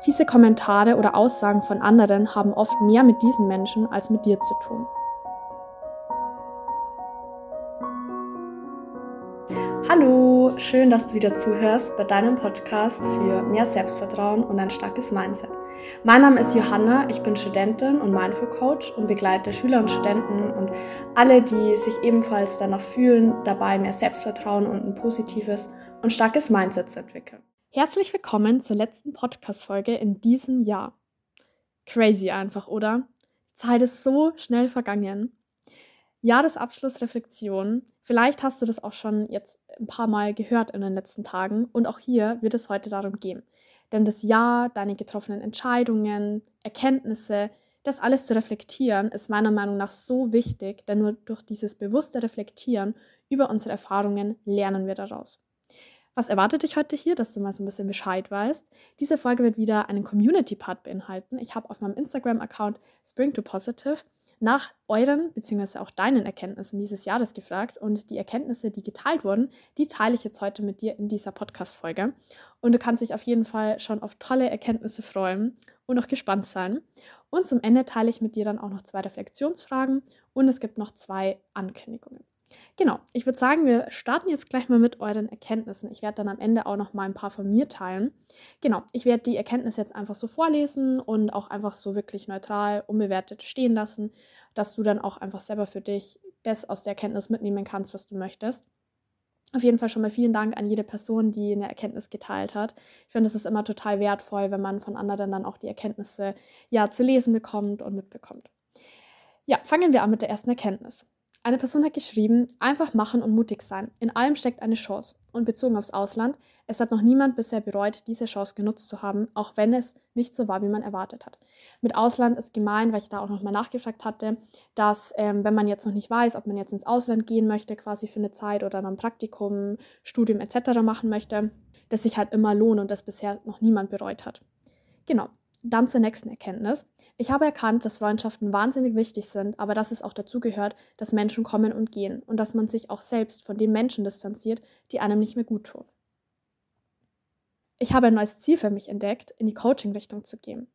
Fiese Kommentare oder Aussagen von anderen haben oft mehr mit diesen Menschen als mit dir zu tun. Hallo, schön, dass du wieder zuhörst bei deinem Podcast für mehr Selbstvertrauen und ein starkes Mindset. Mein Name ist Johanna, ich bin Studentin und Mindful Coach und begleite Schüler und Studenten und alle, die sich ebenfalls danach fühlen, dabei mehr Selbstvertrauen und ein positives und starkes Mindset zu entwickeln. Herzlich willkommen zur letzten Podcast-Folge in diesem Jahr. Crazy einfach, oder? Zeit ist so schnell vergangen. Jahresabschlussreflexion. Vielleicht hast du das auch schon jetzt ein paar Mal gehört in den letzten Tagen und auch hier wird es heute darum gehen. Denn das Jahr, deine getroffenen Entscheidungen, Erkenntnisse, das alles zu reflektieren, ist meiner Meinung nach so wichtig, denn nur durch dieses bewusste Reflektieren über unsere Erfahrungen lernen wir daraus. Was erwartet dich heute hier, dass du mal so ein bisschen Bescheid weißt? Diese Folge wird wieder einen Community-Part beinhalten. Ich habe auf meinem Instagram-Account Spring to Positive nach euren bzw. auch deinen Erkenntnissen dieses Jahres gefragt und die Erkenntnisse, die geteilt wurden, die teile ich jetzt heute mit dir in dieser Podcast-Folge. Und du kannst dich auf jeden Fall schon auf tolle Erkenntnisse freuen und auch gespannt sein. Und zum Ende teile ich mit dir dann auch noch zwei Reflexionsfragen und es gibt noch zwei Ankündigungen. Genau, ich würde sagen, wir starten jetzt gleich mal mit euren Erkenntnissen. Ich werde dann am Ende auch noch mal ein paar von mir teilen. Genau, ich werde die Erkenntnisse jetzt einfach so vorlesen und auch einfach so wirklich neutral, unbewertet stehen lassen, dass du dann auch einfach selber für dich das aus der Erkenntnis mitnehmen kannst, was du möchtest. Auf jeden Fall schon mal vielen Dank an jede Person, die eine Erkenntnis geteilt hat. Ich finde, es ist immer total wertvoll, wenn man von anderen dann auch die Erkenntnisse ja zu lesen bekommt und mitbekommt. Ja, fangen wir an mit der ersten Erkenntnis. Eine Person hat geschrieben, einfach machen und mutig sein. In allem steckt eine Chance. Und bezogen aufs Ausland, es hat noch niemand bisher bereut, diese Chance genutzt zu haben, auch wenn es nicht so war, wie man erwartet hat. Mit Ausland ist gemein, weil ich da auch nochmal nachgefragt hatte, dass ähm, wenn man jetzt noch nicht weiß, ob man jetzt ins Ausland gehen möchte, quasi für eine Zeit oder ein Praktikum, Studium etc. machen möchte, dass sich halt immer lohnt und das bisher noch niemand bereut hat. Genau, dann zur nächsten Erkenntnis. Ich habe erkannt, dass Freundschaften wahnsinnig wichtig sind, aber dass es auch dazu gehört, dass Menschen kommen und gehen und dass man sich auch selbst von den Menschen distanziert, die einem nicht mehr gut tun. Ich habe ein neues Ziel für mich entdeckt, in die Coaching-Richtung zu gehen.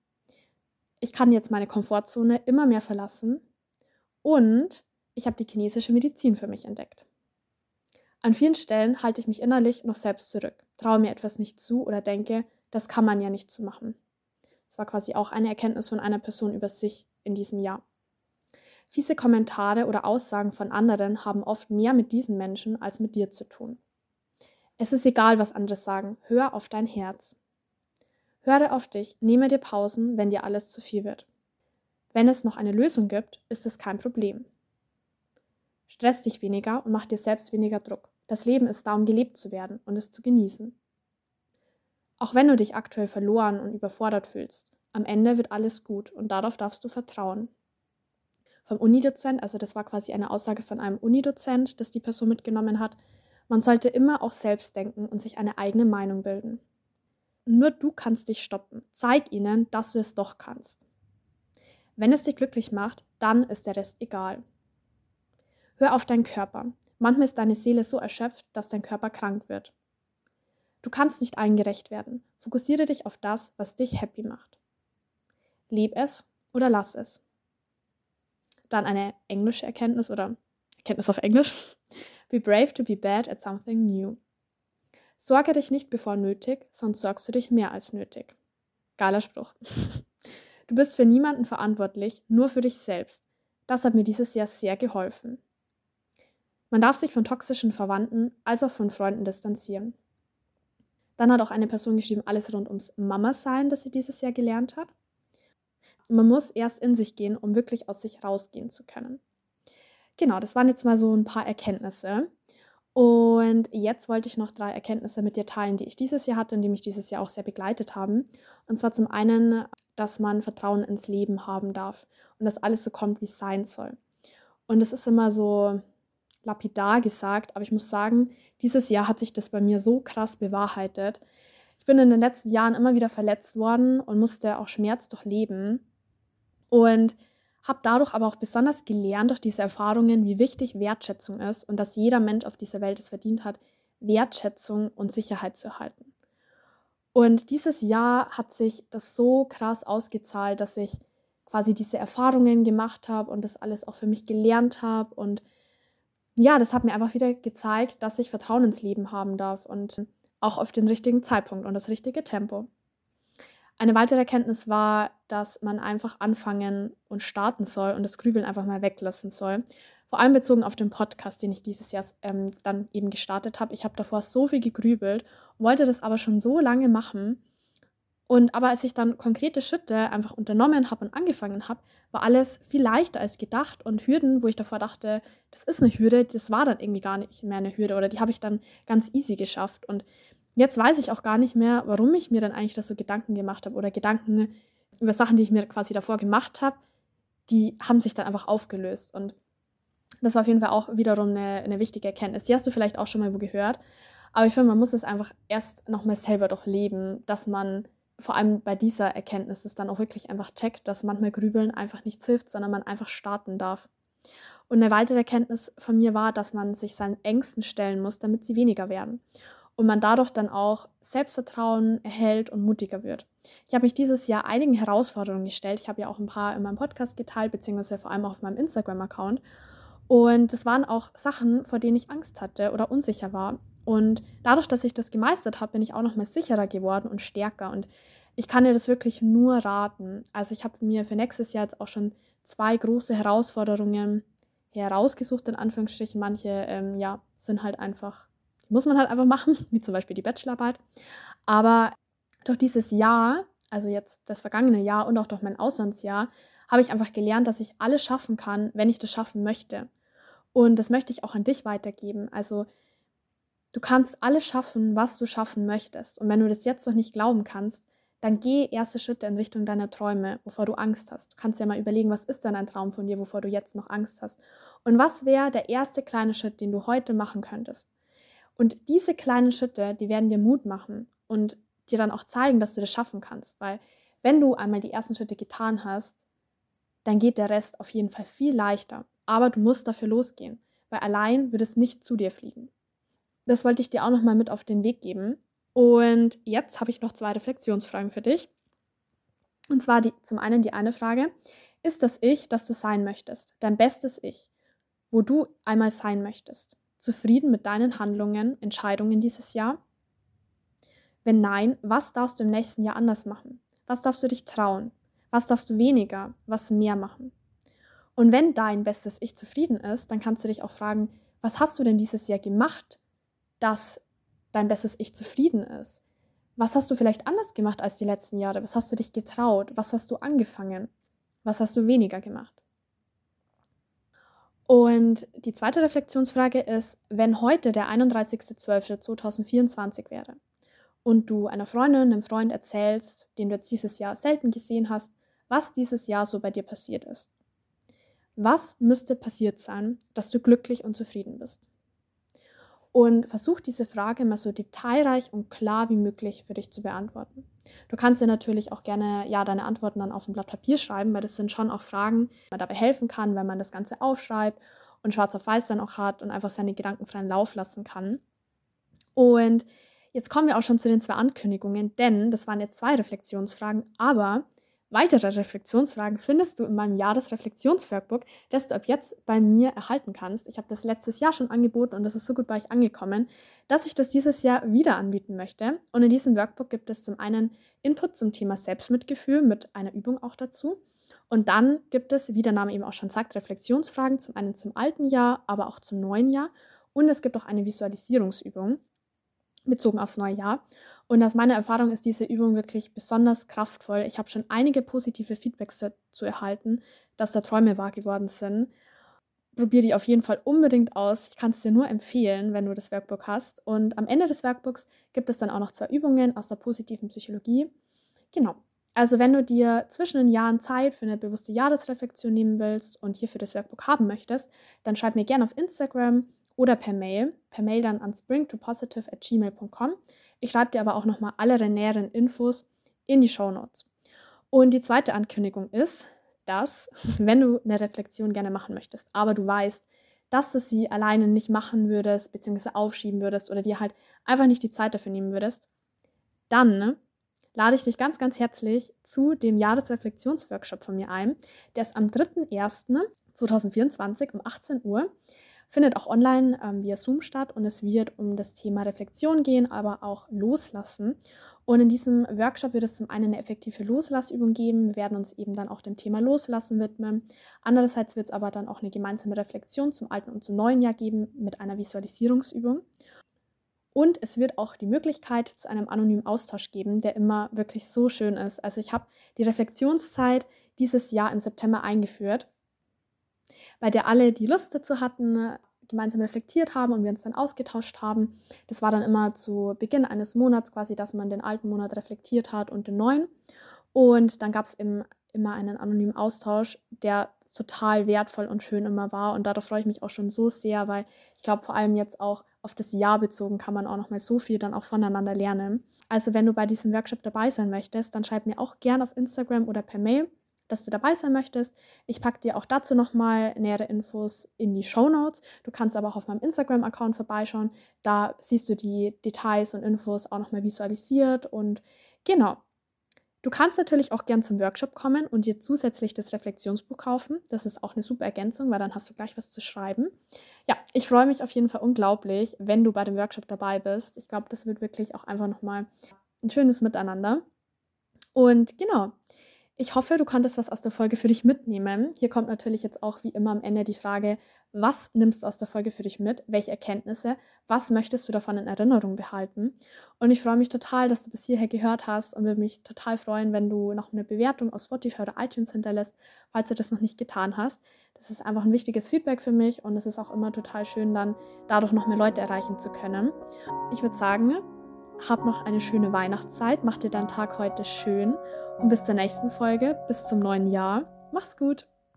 Ich kann jetzt meine Komfortzone immer mehr verlassen und ich habe die chinesische Medizin für mich entdeckt. An vielen Stellen halte ich mich innerlich noch selbst zurück, traue mir etwas nicht zu oder denke, das kann man ja nicht zu machen. Das war quasi auch eine Erkenntnis von einer Person über sich in diesem Jahr. Fiese Kommentare oder Aussagen von anderen haben oft mehr mit diesen Menschen als mit dir zu tun. Es ist egal, was andere sagen. Hör auf dein Herz. Höre auf dich, nehme dir Pausen, wenn dir alles zu viel wird. Wenn es noch eine Lösung gibt, ist es kein Problem. Stress dich weniger und mach dir selbst weniger Druck. Das Leben ist da, um gelebt zu werden und es zu genießen. Auch wenn du dich aktuell verloren und überfordert fühlst, am Ende wird alles gut und darauf darfst du vertrauen. Vom Unidozent, also das war quasi eine Aussage von einem Unidozent, das die Person mitgenommen hat, man sollte immer auch selbst denken und sich eine eigene Meinung bilden. Nur du kannst dich stoppen. Zeig ihnen, dass du es doch kannst. Wenn es dich glücklich macht, dann ist der Rest egal. Hör auf deinen Körper. Manchmal ist deine Seele so erschöpft, dass dein Körper krank wird. Du kannst nicht allen gerecht werden. Fokussiere dich auf das, was dich happy macht. Leb es oder lass es. Dann eine englische Erkenntnis oder Erkenntnis auf Englisch. Be brave to be bad at something new. Sorge dich nicht bevor nötig, sonst sorgst du dich mehr als nötig. Geiler Spruch. Du bist für niemanden verantwortlich, nur für dich selbst. Das hat mir dieses Jahr sehr geholfen. Man darf sich von toxischen Verwandten als auch von Freunden distanzieren. Dann hat auch eine Person geschrieben, alles rund ums Mama-Sein, das sie dieses Jahr gelernt hat. man muss erst in sich gehen, um wirklich aus sich rausgehen zu können. Genau, das waren jetzt mal so ein paar Erkenntnisse. Und jetzt wollte ich noch drei Erkenntnisse mit dir teilen, die ich dieses Jahr hatte und die mich dieses Jahr auch sehr begleitet haben. Und zwar zum einen, dass man Vertrauen ins Leben haben darf und dass alles so kommt, wie es sein soll. Und es ist immer so, lapidar gesagt, aber ich muss sagen, dieses Jahr hat sich das bei mir so krass bewahrheitet. Ich bin in den letzten Jahren immer wieder verletzt worden und musste auch Schmerz durchleben und habe dadurch aber auch besonders gelernt durch diese Erfahrungen, wie wichtig Wertschätzung ist und dass jeder Mensch auf dieser Welt es verdient hat, Wertschätzung und Sicherheit zu erhalten. Und dieses Jahr hat sich das so krass ausgezahlt, dass ich quasi diese Erfahrungen gemacht habe und das alles auch für mich gelernt habe. Und ja, das hat mir einfach wieder gezeigt, dass ich Vertrauen ins Leben haben darf und auch auf den richtigen Zeitpunkt und das richtige Tempo. Eine weitere Erkenntnis war, dass man einfach anfangen und starten soll und das Grübeln einfach mal weglassen soll. Vor allem bezogen auf den Podcast, den ich dieses Jahr ähm, dann eben gestartet habe. Ich habe davor so viel gegrübelt, wollte das aber schon so lange machen. Und aber als ich dann konkrete Schritte einfach unternommen habe und angefangen habe, war alles viel leichter als gedacht und Hürden, wo ich davor dachte, das ist eine Hürde, das war dann irgendwie gar nicht mehr eine Hürde oder die habe ich dann ganz easy geschafft. Und jetzt weiß ich auch gar nicht mehr, warum ich mir dann eigentlich das so Gedanken gemacht habe oder Gedanken über Sachen, die ich mir quasi davor gemacht habe, die haben sich dann einfach aufgelöst. Und das war auf jeden Fall auch wiederum eine, eine wichtige Erkenntnis. Die hast du vielleicht auch schon mal wo gehört. Aber ich finde, man muss es einfach erst nochmal selber durchleben, dass man vor allem bei dieser Erkenntnis es dann auch wirklich einfach checkt, dass manchmal Grübeln einfach nichts hilft, sondern man einfach starten darf. Und eine weitere Erkenntnis von mir war, dass man sich seinen Ängsten stellen muss, damit sie weniger werden. Und man dadurch dann auch Selbstvertrauen erhält und mutiger wird. Ich habe mich dieses Jahr einigen Herausforderungen gestellt. Ich habe ja auch ein paar in meinem Podcast geteilt, beziehungsweise vor allem auf meinem Instagram-Account. Und das waren auch Sachen, vor denen ich Angst hatte oder unsicher war. Und dadurch, dass ich das gemeistert habe, bin ich auch noch mal sicherer geworden und stärker. Und ich kann dir das wirklich nur raten. Also ich habe mir für nächstes Jahr jetzt auch schon zwei große Herausforderungen herausgesucht, in Anführungsstrichen. Manche, ähm, ja, sind halt einfach, muss man halt einfach machen, wie zum Beispiel die Bachelorarbeit. Aber durch dieses Jahr, also jetzt das vergangene Jahr und auch durch mein Auslandsjahr, habe ich einfach gelernt, dass ich alles schaffen kann, wenn ich das schaffen möchte. Und das möchte ich auch an dich weitergeben. Also du kannst alles schaffen, was du schaffen möchtest. Und wenn du das jetzt noch nicht glauben kannst, dann geh erste Schritte in Richtung deiner Träume, wovor du Angst hast. Du kannst ja mal überlegen, was ist denn ein Traum von dir, wovor du jetzt noch Angst hast? Und was wäre der erste kleine Schritt, den du heute machen könntest? Und diese kleinen Schritte, die werden dir Mut machen und dir dann auch zeigen, dass du das schaffen kannst. Weil wenn du einmal die ersten Schritte getan hast, dann geht der Rest auf jeden Fall viel leichter. Aber du musst dafür losgehen, weil allein wird es nicht zu dir fliegen. Das wollte ich dir auch nochmal mit auf den Weg geben. Und jetzt habe ich noch zwei Reflexionsfragen für dich. Und zwar die, zum einen die eine Frage, ist das Ich, das du sein möchtest, dein bestes Ich, wo du einmal sein möchtest, zufrieden mit deinen Handlungen, Entscheidungen dieses Jahr? Wenn nein, was darfst du im nächsten Jahr anders machen? Was darfst du dich trauen? Was darfst du weniger, was mehr machen? Und wenn dein bestes Ich zufrieden ist, dann kannst du dich auch fragen, was hast du denn dieses Jahr gemacht, dass dein bestes Ich zufrieden ist? Was hast du vielleicht anders gemacht als die letzten Jahre? Was hast du dich getraut? Was hast du angefangen? Was hast du weniger gemacht? Und die zweite Reflexionsfrage ist, wenn heute der 31.12.2024 wäre und du einer Freundin, einem Freund erzählst, den du jetzt dieses Jahr selten gesehen hast, was dieses Jahr so bei dir passiert ist. Was müsste passiert sein, dass du glücklich und zufrieden bist? Und versuch diese Frage mal so detailreich und klar wie möglich für dich zu beantworten. Du kannst dir natürlich auch gerne ja deine Antworten dann auf ein Blatt Papier schreiben, weil das sind schon auch Fragen, die man dabei helfen kann, wenn man das Ganze aufschreibt und schwarz auf weiß dann auch hat und einfach seine Gedanken freien Lauf lassen kann. Und jetzt kommen wir auch schon zu den zwei Ankündigungen, denn das waren jetzt zwei Reflexionsfragen, aber Weitere Reflexionsfragen findest du in meinem Jahresreflexionsworkbook, das du ab jetzt bei mir erhalten kannst. Ich habe das letztes Jahr schon angeboten und das ist so gut bei euch angekommen, dass ich das dieses Jahr wieder anbieten möchte. Und in diesem Workbook gibt es zum einen Input zum Thema Selbstmitgefühl mit einer Übung auch dazu. Und dann gibt es, wie der Name eben auch schon sagt, Reflexionsfragen zum einen zum alten Jahr, aber auch zum neuen Jahr. Und es gibt auch eine Visualisierungsübung bezogen aufs neue Jahr. Und aus meiner Erfahrung ist diese Übung wirklich besonders kraftvoll. Ich habe schon einige positive Feedbacks dazu erhalten, dass da Träume wahr geworden sind. Probier die auf jeden Fall unbedingt aus. Ich kann es dir nur empfehlen, wenn du das Workbook hast. Und am Ende des Workbooks gibt es dann auch noch zwei Übungen aus der positiven Psychologie. Genau. Also wenn du dir zwischen den Jahren Zeit für eine bewusste Jahresreflexion nehmen willst und hierfür das Workbook haben möchtest, dann schreib mir gerne auf Instagram oder per Mail. Per Mail dann an springtopositive at gmail.com. Ich schreibe dir aber auch nochmal alle näheren Infos in die Show Notes. Und die zweite Ankündigung ist, dass, wenn du eine Reflexion gerne machen möchtest, aber du weißt, dass du sie alleine nicht machen würdest, beziehungsweise aufschieben würdest oder dir halt einfach nicht die Zeit dafür nehmen würdest, dann lade ich dich ganz, ganz herzlich zu dem Jahresreflexionsworkshop von mir ein. Der ist am 3.1.2024 um 18 Uhr findet auch online ähm, via Zoom statt und es wird um das Thema Reflexion gehen, aber auch Loslassen. Und in diesem Workshop wird es zum einen eine effektive Loslassübung geben. Wir werden uns eben dann auch dem Thema Loslassen widmen. Andererseits wird es aber dann auch eine gemeinsame Reflexion zum alten und zum neuen Jahr geben mit einer Visualisierungsübung. Und es wird auch die Möglichkeit zu einem anonymen Austausch geben, der immer wirklich so schön ist. Also ich habe die Reflexionszeit dieses Jahr im September eingeführt bei der alle, die Lust dazu hatten, gemeinsam reflektiert haben und wir uns dann ausgetauscht haben. Das war dann immer zu Beginn eines Monats quasi, dass man den alten Monat reflektiert hat und den neuen. Und dann gab es immer einen anonymen Austausch, der total wertvoll und schön immer war. Und darauf freue ich mich auch schon so sehr, weil ich glaube, vor allem jetzt auch auf das Jahr bezogen kann man auch noch mal so viel dann auch voneinander lernen. Also wenn du bei diesem Workshop dabei sein möchtest, dann schreib mir auch gerne auf Instagram oder per Mail dass du dabei sein möchtest. Ich packe dir auch dazu nochmal nähere Infos in die Show Notes. Du kannst aber auch auf meinem Instagram-Account vorbeischauen. Da siehst du die Details und Infos auch nochmal visualisiert. Und genau. Du kannst natürlich auch gern zum Workshop kommen und dir zusätzlich das Reflexionsbuch kaufen. Das ist auch eine super Ergänzung, weil dann hast du gleich was zu schreiben. Ja, ich freue mich auf jeden Fall unglaublich, wenn du bei dem Workshop dabei bist. Ich glaube, das wird wirklich auch einfach nochmal ein schönes Miteinander. Und genau, ich hoffe, du konntest was aus der Folge für dich mitnehmen. Hier kommt natürlich jetzt auch wie immer am Ende die Frage, was nimmst du aus der Folge für dich mit? Welche Erkenntnisse? Was möchtest du davon in Erinnerung behalten? Und ich freue mich total, dass du bis hierher gehört hast und würde mich total freuen, wenn du noch eine Bewertung auf Spotify oder iTunes hinterlässt, falls du das noch nicht getan hast. Das ist einfach ein wichtiges Feedback für mich und es ist auch immer total schön, dann dadurch noch mehr Leute erreichen zu können. Ich würde sagen, hab noch eine schöne Weihnachtszeit, mach dir deinen Tag heute schön und bis zur nächsten Folge, bis zum neuen Jahr. Mach's gut!